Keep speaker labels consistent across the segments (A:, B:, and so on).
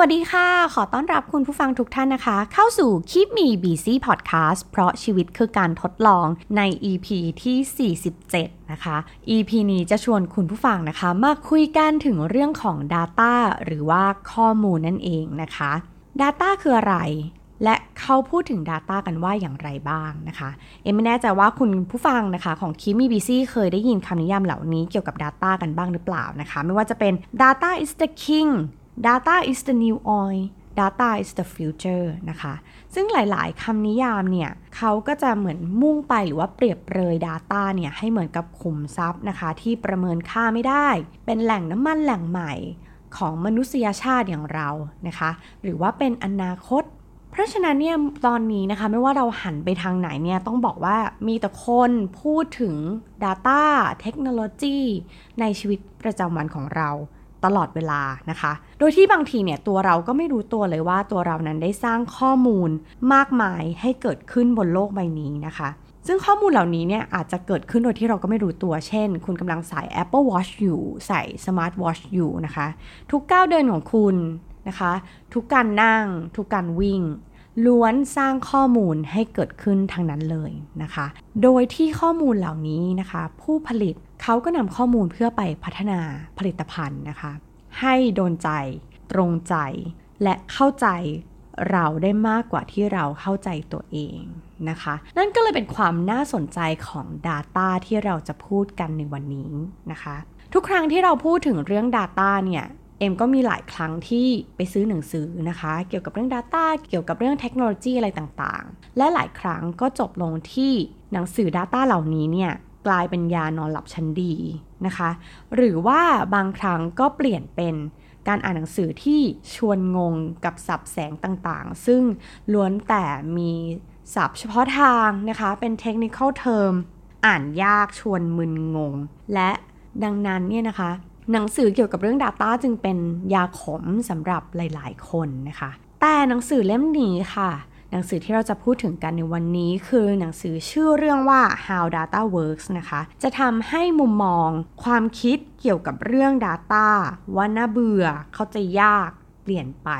A: วัสดีค่ะ ขอต้อนรับคุณผู้ฟังทุกท่านนะคะ เข้าสู่ Keep Me Busy Podcast เพราะชีวิตคือการทดลองใน EP ที่ 47 นะคะ EP นี้จะชวนคุณผู้ฟังนะคะ มาคุยกันถึงเรื่องของ Data หรือว่าข้อมูลนั่นเองนะคะ Data คืออะไร และเขาพูดถึง Data กันว่าอย่างไรบ้างนะคะ เอ็มไม่แน่ใจว่าคุณผู้ฟังนะคะ ของ k i m i b c เคยได้ยินคำนิยามเหล่านี้เกี่ยวกับ Data กันบ้างหรือเปล่านะคะ ไม่ว่าจะเป็น Data is the king data is the new oil data is the future นะคะ ซึ่งหลายๆคำนิยามเนี่ยเขาก็จะเหมือนมุ่งไปหรือว่าเปรียบเปรย Data เนี่ยให้เหมือนกับขุมทรัพย์นะคะ ที่ประเมินค่าไม่ได้ เป็นแหล่งน้ำมันแหล่งใหม่ของมนุษยชาติอย่างเรานะคะ หรือว่าเป็นอนาคต เพราะฉะนั้นเนี่ยตอนนี้นะคะไม่ว่าเราหันไปทางไหนเนี่ยต้องบอกว่ามีแต่คนพูดถึง Data เทคโนโลยีในชีวิตประจำวันของเรา ตลอดเวลานะคะ โดยที่บางทีเนี่ยตัวเราก็ไม่รู้ตัวเลยว่าตัวเรานั้นได้สร้างข้อมูลมากมายให้เกิดขึ้นบนโลกใบนี้นะคะ ซึ่งข้อมูลเหล่านี้เนี่ยอาจจะเกิดขึ้นโดยที่เราก็ไม่รู้ตัว เช่น คุณกำลังใส่ Apple Watch อยู่ ใส่ Smart Watch อยู่นะคะ ทุกก้าวเดินของคุณนะคะ ทุกการนั่ง ทุกการวิ่ง ล้วนสร้างข้อมูลให้เกิดขึ้นทางนั้นเลยนะคะ โดยที่ข้อมูลเหล่านี้นะคะ ผู้ผลิตเขาก็นำข้อมูลเพื่อไปพัฒนาผลิตภัณฑ์นะคะ ให้โดนใจ ตรงใจ และเข้าใจเราได้มากกว่าที่เราเข้าใจตัวเองนะคะ นั่นก็เลยเป็นความน่าสนใจของ Data ที่เราจะพูดกันในวันนี้นะคะ ทุกครั้งที่เราพูดถึงเรื่อง Data เนี่ย เอ็มก็มีหลายครั้งที่ไปซื้อหนังสือนะคะ เกี่ยวกับเรื่อง Data เกี่ยวกับเรื่องเทคโนโลยีอะไรต่างๆ และหลายครั้งก็จบลงที่หนังสือ Data เหล่านี้เนี่ยกลายเป็นยานอนหลับชั้นดีนะคะ หรือว่าบางครั้งก็เปลี่ยนเป็นการอ่านหนังสือที่ชวนงงกับสับแสงต่างๆ ซึ่งล้วนแต่มีศัพท์เฉพาะทางนะคะ เป็นเทคนิคเทอมอ่านยากชวนมึนงง และดังนั้นเนี่ยนะคะ หนังสือเกี่ยวกับเรื่อง Data จึงเป็นยาขมสำหรับหลาย ๆ คนนะคะ แต่หนังสือเล่มนี้ค่ะ หนังสือที่เราจะพูดถึงกันในวันนี้คือหนังสือชื่อเรื่องว่า How Data Works นะคะ จะทำให้มุมมองความคิดเกี่ยวกับเรื่อง Data ว่าน่าเบื่อเข้าใจยากเปลี่ยนไป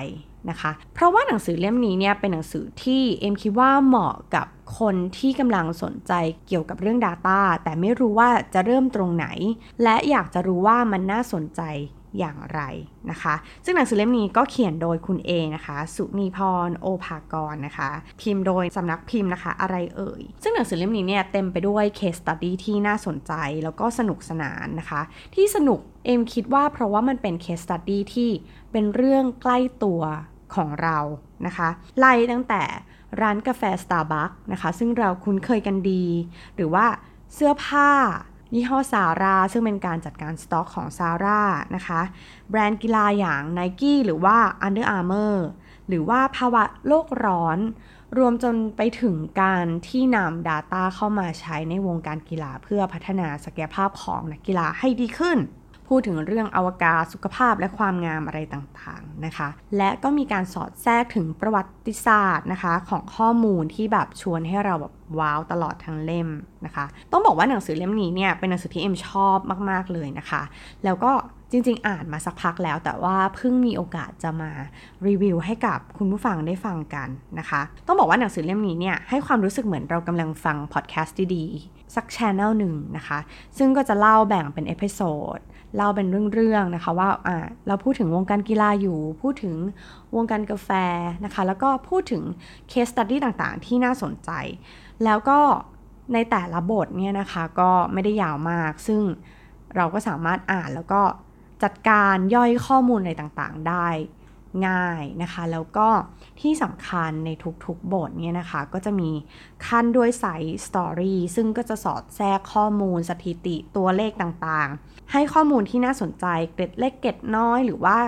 A: นะคะ เพราะว่าหนังสือเล่มนี้เนี่ยเป็นหนังสือที่เอ็มคิดว่าเหมาะกับ คนที่กำลังสนใจเกี่ยวกับเรื่อง Data แต่ไม่รู้ว่าจะเริ่มตรงไหน และอยากจะรู้ว่ามันน่าสนใจอย่างไรนะคะ ซึ่งหนังสือเล่มนี้ก็เขียนโดยคุณเอนะคะ สุนีพร โอภากรนะคะ พิมพ์โดยสำนักพิมพ์นะคะ อะไรเอ่ย ซึ่งหนังสือเล่มนี้เนี่ยเต็มไปด้วย case study ที่น่าสนใจแล้วก็สนุกสนานนะคะ ที่สนุกเอ็มคิดว่าเพราะว่ามันเป็น case study ที่เป็นเรื่องใกล้ตัวของเรานะคะ ไล่ตั้งแต่ ร้านกาแฟ Starbucks นะคะ ซึ่งเราคุ้นเคยกันดี หรือว่าเสื้อผ้า ยี่ห้อซาร่าซึ่งเป็นการจัดการสต็อกของซาร่านะคะ แบรนด์กีฬาอย่าง Nike หรือว่า Under Armour หรือว่าภาวะโลกร้อน รวมจนไปถึงการที่นำ Data เข้ามาใช้ในวงการกีฬาเพื่อพัฒนาศักยภาพของนักกีฬาให้ดีขึ้น พูดถึงเรื่องอวกาศสุขภาพและความงามอะไรต่างๆนะคะ และก็มีการสอดแทรกถึงประวัติศาสตร์นะคะ ของข้อมูลที่แบบชวนให้เราแบบว้าวตลอดทั้งเล่มนะคะ ต้องบอกว่าหนังสือเล่มนี้เนี่ยเป็นหนังสือที่เอ็มชอบมากๆเลยนะคะ แล้วก็จริงๆ อ่านมาสักพักแล้วแต่ว่าเพิ่งมีโอกาสจะมารีวิวให้กับคุณผู้ฟังได้ฟังกันนะคะ ต้องบอกว่าหนังสือเล่มนี้เนี่ยให้ความรู้สึกเหมือนเรากำลังฟังพอดแคสต์ดีๆสัก channel หนึ่งนะคะ ซึ่งก็จะเล่าแบ่งเป็น episode เล่าเป็นเรื่องๆนะคะว่าอ่าเราพูดถึงวงการกีฬาอยู่ พูดถึงวงการกาแฟนะคะ แล้วก็พูดถึงcase study ต่างๆ ที่น่าสนใจ แล้วก็ในแต่ละบทเนี่ยนะคะก็ไม่ได้ยาวมาก ซึ่งเราก็สามารถอ่านแล้วก็จัดการย่อยข้อมูลอะไรต่างๆ ได้ ง่ายนะคะ แล้วก็ที่สำคัญในทุกๆบทเนี่ยนะคะ ก็จะมีคั่นด้วย side story ซึ่งก็จะสอดแทรกข้อมูลสถิติตัวเลขต่างๆ ให้ข้อมูลที่น่าสนใจเกร็ดเล็กเกร็ดน้อยหรือว่า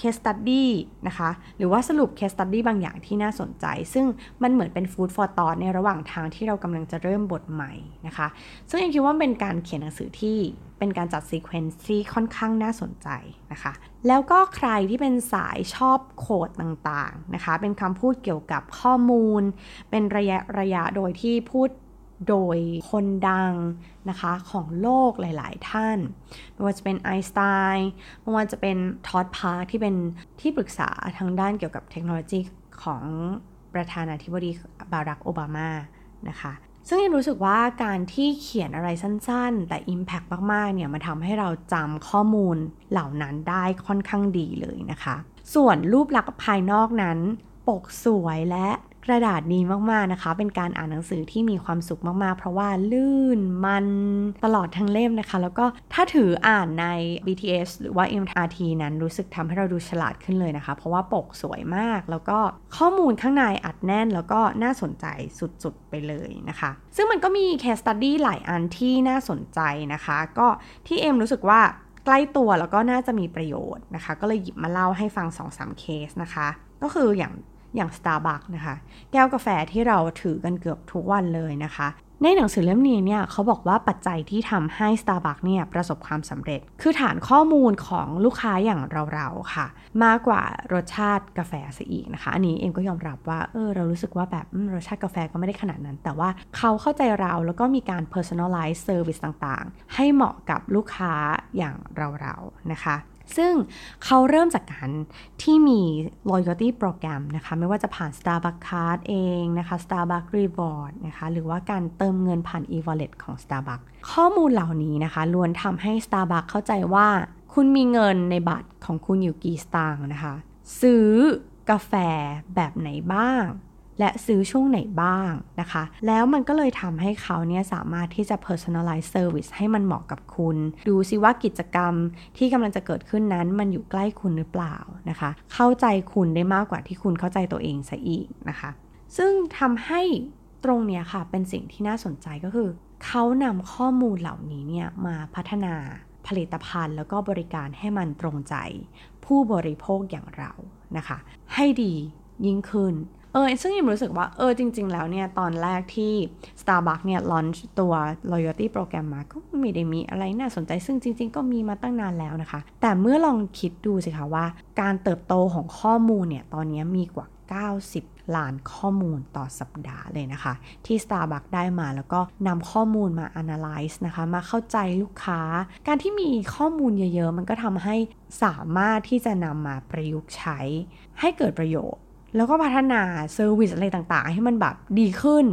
A: case study นะคะ หรือว่าสรุป case study บางอย่างที่น่าสนใจ ซึ่งมันเหมือนเป็น food for thought ในระหว่างทางที่เรากำลังจะเริ่มบทใหม่นะคะ ซึ่งเองคิดว่าเป็นการเขียนหนังสือที่ เป็นการจัดซีเควนซ์ที่ค่อนข้างน่าสนใจนะคะ แล้วก็ใครที่เป็นสายชอบโคดต่างๆนะคะ เป็นคำพูดเกี่ยวกับข้อมูล เป็นระยะระยะโดยที่พูดโดยคนดังนะคะของโลกหลายๆ ท่าน ไม่ว่าจะเป็นไอน์สไตน์ไม่ว่าจะเป็น Todd Park ที่เป็นที่ปรึกษาทางด้านเกี่ยวกับเทคโนโลยีของประธานาธิบดีบารักโอบามานะคะ ซึ่งยังรู้สึกว่าการที่เขียนอะไรสั้นๆ แต่ Impact มากๆ เนี่ยมันทำให้เราจำข้อมูลเหล่านั้นได้ค่อนข้างดีเลยนะคะ ส่วนรูปลักษณ์ภายนอกนั้น ปกสวยและ กระดาษดีมากๆนะคะ เป็นการอ่านหนังสือที่มีความสุขมากๆ เพราะว่าลื่นมันตลอดทั้งเล่มนะคะ แล้วก็ถ้าถืออ่านใน BTS หรือว่า MRT นั้นรู้สึกทำให้เราดูฉลาดขึ้นเลยนะคะ เพราะว่าปกสวยมาก แล้วก็ข้อมูลข้างในอัดแน่น แล้วก็น่าสนใจสุดๆไปเลยนะคะ ซึ่งมันก็มี case study หลายอันที่น่าสนใจนะคะ ก็ที่เอ็มรู้สึกว่าใกล้ตัวแล้วก็น่าจะมีประโยชน์นะคะ ก็เลยหยิบมาเล่าให้ฟัง 2-3 เคสนะคะ ก็คืออย่าง อย่าง Starbucks นะคะ แก้วกาแฟที่เราถือกันเกือบทุกวันเลยนะคะ ในหนังสือเล่มนี้เนี่ยเขาบอกว่าปัจจัยที่ทำให้ Starbucks เนี่ยประสบความสำเร็จ คือฐานข้อมูลของลูกค้าอย่างเราๆค่ะ มากกว่ารสชาติกาแฟซะอีกนะคะ อันนี้เอ็มก็ยอมรับว่าเออเรารู้สึกว่าแบบรสชาติกาแฟก็ไม่ได้ขนาดนั้น แต่ว่าเขาเข้าใจเราแล้วก็มีการ personalize service ต่างๆ ให้เหมาะกับลูกค้าอย่างเราๆนะคะ ซึ่งเขาเริ่มจากการที่มี loyalty โปรแกรมนะคะ ไม่ว่าจะผ่าน Starbucks Card เองนะคะ Starbucks Reward นะคะ หรือว่าการเติมเงินผ่าน e-wallet ของ Starbucks ข้อมูลเหล่านี้นะคะล้วนทำให้ Starbucks เข้าใจว่าคุณมีเงินในบัตรของคุณอยู่กี่สตางค์นะคะ ซื้อกาแฟแบบไหนบ้าง และซื้อช่วงไหนบ้างนะคะ แล้วมันก็เลยทำให้เขาเนี่ยสามารถที่จะ personalize service ให้มันเหมาะกับคุณ ดูซิว่ากิจกรรมที่กำลังจะเกิดขึ้นนั้น มันอยู่ใกล้คุณหรือเปล่านะคะ เข้าใจคุณได้มากกว่าที่คุณเข้าใจตัวเองซะอีกนะคะ ซึ่งทำให้ตรงเนี้ยค่ะเป็นสิ่งที่น่าสนใจก็คือ เขานำข้อมูลเหล่านี้เนี่ยมาพัฒนาผลิตภัณฑ์แล้วก็บริการให้มันตรงใจ ผู้บริโภคอย่างเรานะคะ ให้ดียิ่งขึ้น เออซึ่งยิมรู้สึกว่าเออจริง ๆ แล้วเนี่ยตอนแรกที่ Starbucks เนี่ยลอนตัว loyalty โปรแกรมมาก็ไม่ได้มีอะไรน่าสนใจ ซึ่งจริง ๆ ก็มีมาตั้งนานแล้วนะคะ แต่เมื่อลองคิดดูสิคะว่า การเติบโตของข้อมูลเนี่ยตอนนี้มีกว่า 90 ล้านข้อมูลต่อสัปดาห์เลยนะคะ ที่ Starbucks ได้มาแล้วก็นำข้อมูลมา analyze นะคะ มาเข้าใจลูกค้า การที่มีข้อมูลเยอะ ๆ มันก็ทำให้สามารถที่จะนำมาประยุกต์ใช้ให้เกิดประโยชน์ แล้วก็พัฒนา service อะไรต่างๆ ให้มันแบบดีขึ้น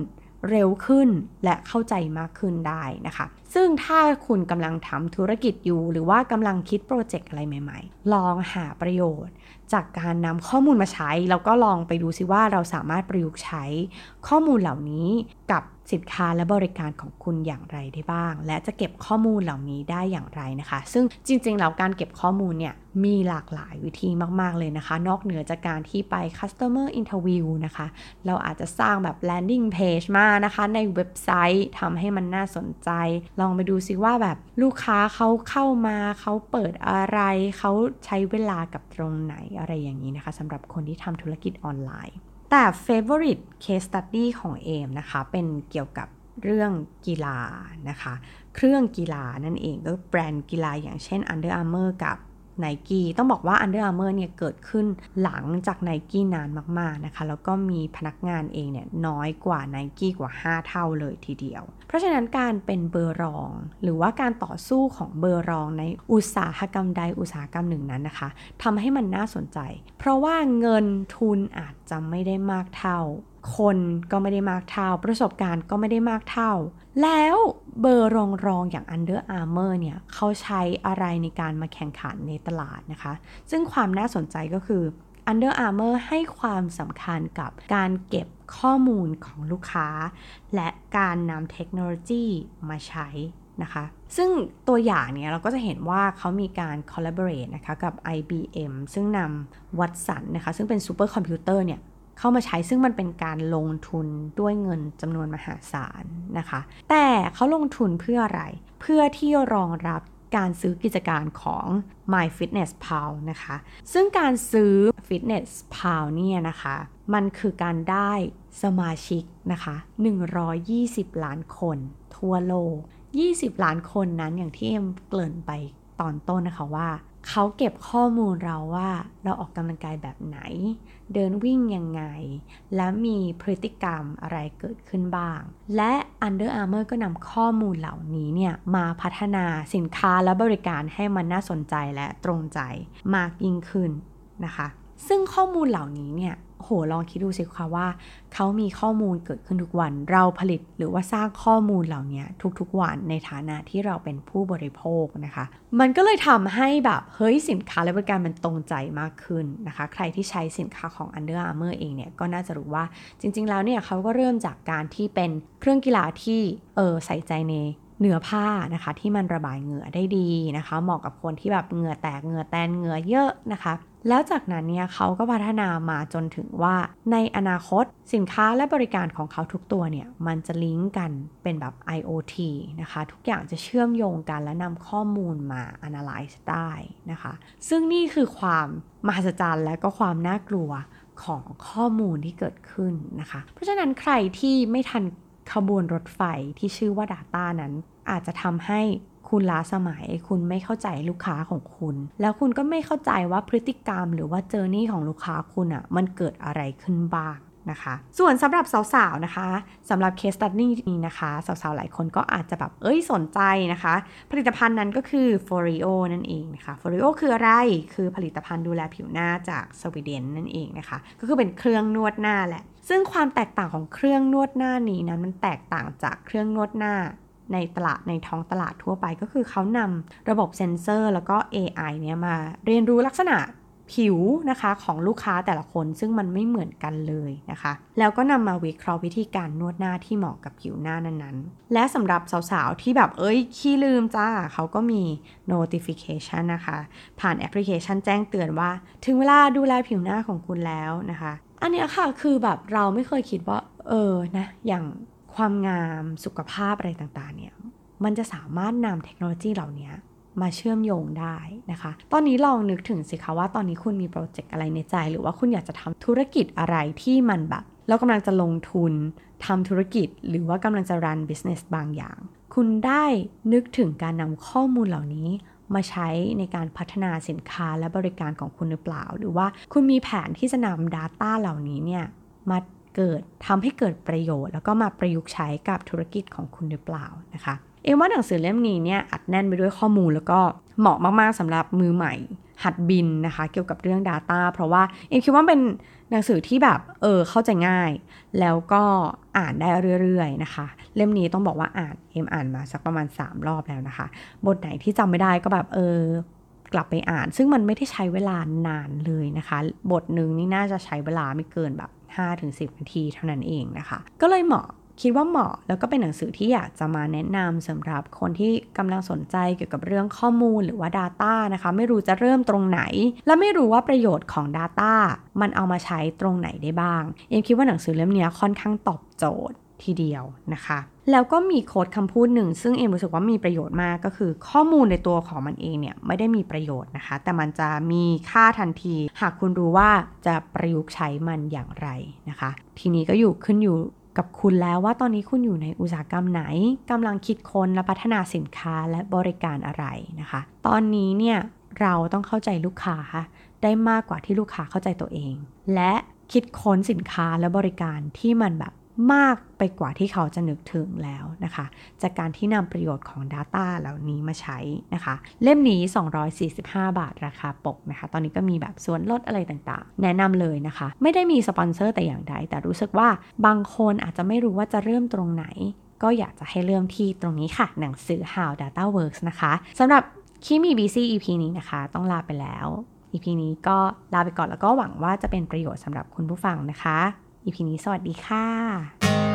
A: เร็วขึ้นและเข้าใจมากขึ้นได้นะคะ ซึ่งถ้าคุณกำลังทำธุรกิจอยู่ หรือว่ากำลังคิดโปรเจกต์อะไรใหม่ ๆ ลองหาประโยชน์ จากการนำข้อมูลมาใช้ แล้วก็ลองไปดูซิว่าเราสามารถประยุกต์ใช้ข้อมูลเหล่านี้กับ สินค้าและบริการของคุณอย่างไรได้บ้าง และจะเก็บข้อมูลเหล่านี้ได้อย่างไรนะคะ ซึ่งจริงๆแล้วการเก็บข้อมูลเนี่ยมีหลากหลายวิธีมากๆเลยนะคะ นอกเหนือจากการที่ไป customer interview นะคะ เราอาจจะสร้างแบบ landing page มานะคะ ในเว็บไซต์ทำให้มันน่าสนใจ ลองไปดูซิว่าแบบลูกค้าเขาเข้ามาเขาเปิดอะไร เขาใช้เวลากับตรงไหนอะไรอย่างนี้นะคะสำหรับคนที่ทำธุรกิจออนไลน์ แต่ favorite case study ของเอมนะคะ เป็นเกี่ยวกับเรื่องกีฬานะคะ เครื่องกีฬานั่นเองก็แบรนด์กีฬาอย่างเช่น Under Armour กับ n i กี้ต้องบอกว่า Under Armour เนี่ยเกิดขึ้นหลังจาก n i กี้นานมากๆนะคะ แล้วก็มีพนักงานเองเนี่ยน้อยกว่า n i กี้กว่า 5 เท่าเลยทีเดียว เพราะฉะนั้นการเป็นเบอร์รอง หรือว่าการต่อสู้ของเบอร์รองในอุตสาหกรรมใดอุตสาหกรรมหนึ่งนั้นนะคะทำให้มันน่าสนใจ เพราะว่าเงินทุนอาจจะไม่ได้มากเท่า คนก็ไม่ได้มากเท่า ประสบการณ์ก็ไม่ได้มากเท่า แล้ว เบอร์รองรองอย่าง Under Armour เนี่ยเขาใช้อะไรในการมาแข่งขันในตลาดนะคะ ซึ่งความน่าสนใจก็คือ Under Armour ให้ความสำคัญกับการเก็บข้อมูลของลูกค้า และการนำเทคโนโลยีมาใช้นะคะซึ่งตัวอย่างเนี่ยเราก็จะเห็นว่าเขามีการ collaborate นะคะกับ IBM ซึ่งนำวัตสันนะคะซึ่งเป็นซูเปอร์คอมพิวเตอร์เนี่ย เข้ามาใช้ซึ่งมันเป็นการลงทุนด้วยเงินจำนวนมหาศาลนะคะ แต่เขาลงทุนเพื่ออะไร เพื่อที่รองรับการซื้อกิจการของ My Fitness Pal นะคะ ซึ่งการซื้อ Fitness Pal เนี่ยนะคะ มันคือการได้สมาชิกนะคะ 120 ล้านคนทั่วโลก 20 ล้านคนนั้นอย่างที่เอ็มเกริ่นไปตอนต้นนะคะว่า เขาเก็บข้อมูลเราว่าเราออกกำลังกายแบบไหน เดินวิ่งยังไง และมีพฤติกรรมอะไรเกิดขึ้นบ้าง และ Under Armour ก็นำข้อมูลเหล่านี้เนี่ยมาพัฒนาสินค้าและบริการให้มันน่าสนใจและตรงใจมากยิ่งขึ้นนะคะ ซึ่งข้อมูลเหล่านี้เนี่ย โหลองคิดดูสิคะว่า เขามีข้อมูลเกิดขึ้นทุกวัน เราผลิตหรือว่าสร้างข้อมูลเหล่านี้ทุกๆวันในฐานะที่เราเป็นผู้บริโภคนะคะ มันก็เลยทำให้แบบเฮ้ยสินค้าและบริการมันตรงใจมากขึ้นนะคะ ใครที่ใช้สินค้าของ Under Armour เองเนี่ยก็น่าจะรู้ว่าจริง ๆ แล้วเนี่ยเขาก็เริ่มจากการที่เป็นเครื่องกีฬาที่เออใส่ใจในเนื้อผ้านะคะที่มันระบายเหงื่อได้ดีนะคะ เหมาะกับคนที่แบบเหงื่อแตกเหงื่อแตนเหงื่อเยอะนะคะ แล้วจากนั้นเนี่ยเขาก็พัฒนามาจนถึงว่า ในอนาคตสินค้าและบริการของเขาทุกตัวเนี่ย มันจะลิงก์กันเป็นแบบ IoT นะคะ ทุกอย่างจะเชื่อมโยงกันและนำข้อมูลมา analyze ได้นะคะ ซึ่งนี่คือความมหัศจรรย์และก็ความน่ากลัวของข้อมูลที่เกิดขึ้นนะคะ เพราะฉะนั้นใครที่ไม่ทันขบวนรถไฟที่ชื่อว่า Data นั้น อาจจะทำให้ คุณล้าสมัย คุณไม่เข้าใจลูกค้าของคุณ แล้วคุณก็ไม่เข้าใจว่าพฤติกรรมหรือว่าเจอร์นี่ของลูกค้าคุณอะ่ะมันเกิดอะไรขึ้นบ้างนะคะส่วนสำหรับสาวๆนะคะสำหรับเคสตัดนี้นี้นะคะสาวๆหลายคนก็อาจจะแบบเอ้ยสนใจนะคะ ผลิตภัณฑ์นั้นก็คือ f o r i o นั่นเองนะคะ f o r i o คืออะไรคือผลิตภัณฑ์ดูแลผิวหน้าจากสวีเดนนั่นเองนะคะ ก็คือเป็นเครื่องนวดหน้าแหละ ซึ่งความแตกต่างของเครื่องนวดหน้านี้นั้นมันแตกต่างจากเครื่องนวดหน้า ในตลาดในท้องตลาดทั่วไปก็คือเขานำระบบเซ็นเซอร์แล้วก็ AI เนี่ยมาเรียนรู้ลักษณะผิวนะคะของลูกค้าแต่ละคนซึ่งมันไม่เหมือนกันเลยนะคะ แล้วก็นำมาวิเคราะห์วิธีการนวดหน้าที่เหมาะกับผิวหน้านั้นๆ และสำหรับสาวๆ ที่แบบเอ้ยขี้ลืมจ้าเขาก็มี notification นะคะ ผ่านแอปพลิเคชันแจ้งเตือนว่า ถึงเวลาดูแลผิวหน้าของคุณแล้วนะคะ อันนี้ค่ะคือแบบเราไม่เคยคิดว่าเออนะอย่าง ความงามสุขภาพอะไรต่างๆเนี่ยมันจะสามารถนำเทคโนโลยีเหล่านี้มาเชื่อมโยงได้นะคะ ตอนนี้ลองนึกถึงสิคะว่าตอนนี้คุณมีโปรเจกต์อะไรในใจ หรือว่าคุณอยากจะทำธุรกิจอะไรที่มันแบบเรากำลังจะลงทุนทำธุรกิจ หรือว่ากำลังจะรันบิสเนสบางอย่าง คุณได้นึกถึงการนำข้อมูลเหล่านี้มาใช้ในการพัฒนาสินค้าและบริการของคุณหรือเปล่า หรือว่าคุณมีแผนที่จะนำ Data เหล่านี้เนี่ยมา เกิดทำให้เกิดประโยชน์ แล้วก็มาประยุกต์ใช้กับธุรกิจของคุณหรือเปล่านะคะ เอ็มว่าหนังสือเล่มนี้เนี่ยอัดแน่นไปด้วยข้อมูลแล้วก็เหมาะมากๆสำหรับมือใหม่ หัดบินนะคะ เกี่ยวกับเรื่อง Data เพราะว่าเอ็มคิดว่าเป็นหนังสือที่แบบเออเข้าใจง่าย แล้วก็อ่านได้เรื่อยๆนะคะ เล่มนี้ต้องบอกว่าอ่านเอ็มอ่านมาสักประมาณ 3 รอบแล้วนะคะ บทไหนที่จำไม่ได้ก็แบบเออกลับไปอ่าน ซึ่งมันไม่ได้ใช้เวลานานเลยนะคะ บทหนึ่งนี่น่าจะใช้เวลาไม่เกินแบบ 5-10 นาทีเท่านั้นเองนะคะ ก็เลยเหมาะคิดว่าเหมาะแล้วก็เป็นหนังสือที่อยากจะมาแนะนำสำหรับคนที่กำลังสนใจเกี่ยวกับเรื่องข้อมูลหรือว่า Data นะคะ ไม่รู้จะเริ่มตรงไหน และไม่รู้ว่าประโยชน์ของ Data มันเอามาใช้ตรงไหนได้บ้างเอ็มคิดว่าหนังสือเล่มนี้ค่อนข้างตอบโจทย์ทีเดียวนะคะ แล้วก็มีโค้ดคำพูดหนึ่ง ซึ่งเอ็มรู้สึกว่ามีประโยชน์มากก็คือ ข้อมูลในตัวของมันเองเนี่ยไม่ได้มีประโยชน์นะคะ แต่มันจะมีค่าทันที หากคุณรู้ว่าจะประยุกต์ใช้มันอย่างไรนะคะ ทีนี้ก็อยู่ขึ้นอยู่กับคุณแล้วว่าตอนนี้คุณอยู่ในอุตสาหกรรมไหนกำลังคิดค้นและพัฒนาสินค้าและบริการอะไรนะคะ ตอนนี้เนี่ยเราต้องเข้าใจลูกค้าได้มากกว่าที่ลูกค้าเข้าใจตัวเอง และคิดค้นสินค้าและบริการที่มันแบบ มากไปกว่าที่เขาจะนึกถึงแล้วนะคะ จากการที่นำประโยชน์ของ Data เหล่านี้มาใช้นะคะ เล่มนี้ 245 บาทราคาปกนะคะ ตอนนี้ก็มีแบบส่วนลดอะไรต่างๆ แนะนำเลยนะคะ ไม่ได้มีสปอนเซอร์แต่อย่างใด แต่รู้สึกว่าบางคนอาจจะไม่รู้ว่าจะเริ่มตรงไหน ก็อยากจะให้เริ่มที่ตรงนี้ค่ะ หนังสือ How Data Works นะคะสำหรับคีมี BC EP นี้นะคะ ต้องลาไปแล้ว EP นี้ก็ลาไปก่อนแล้วก็หวังว่าจะเป็นประโยชน์สำหรับคุณผู้ฟังนะคะ อีพีนี้สวัสดีค่ะ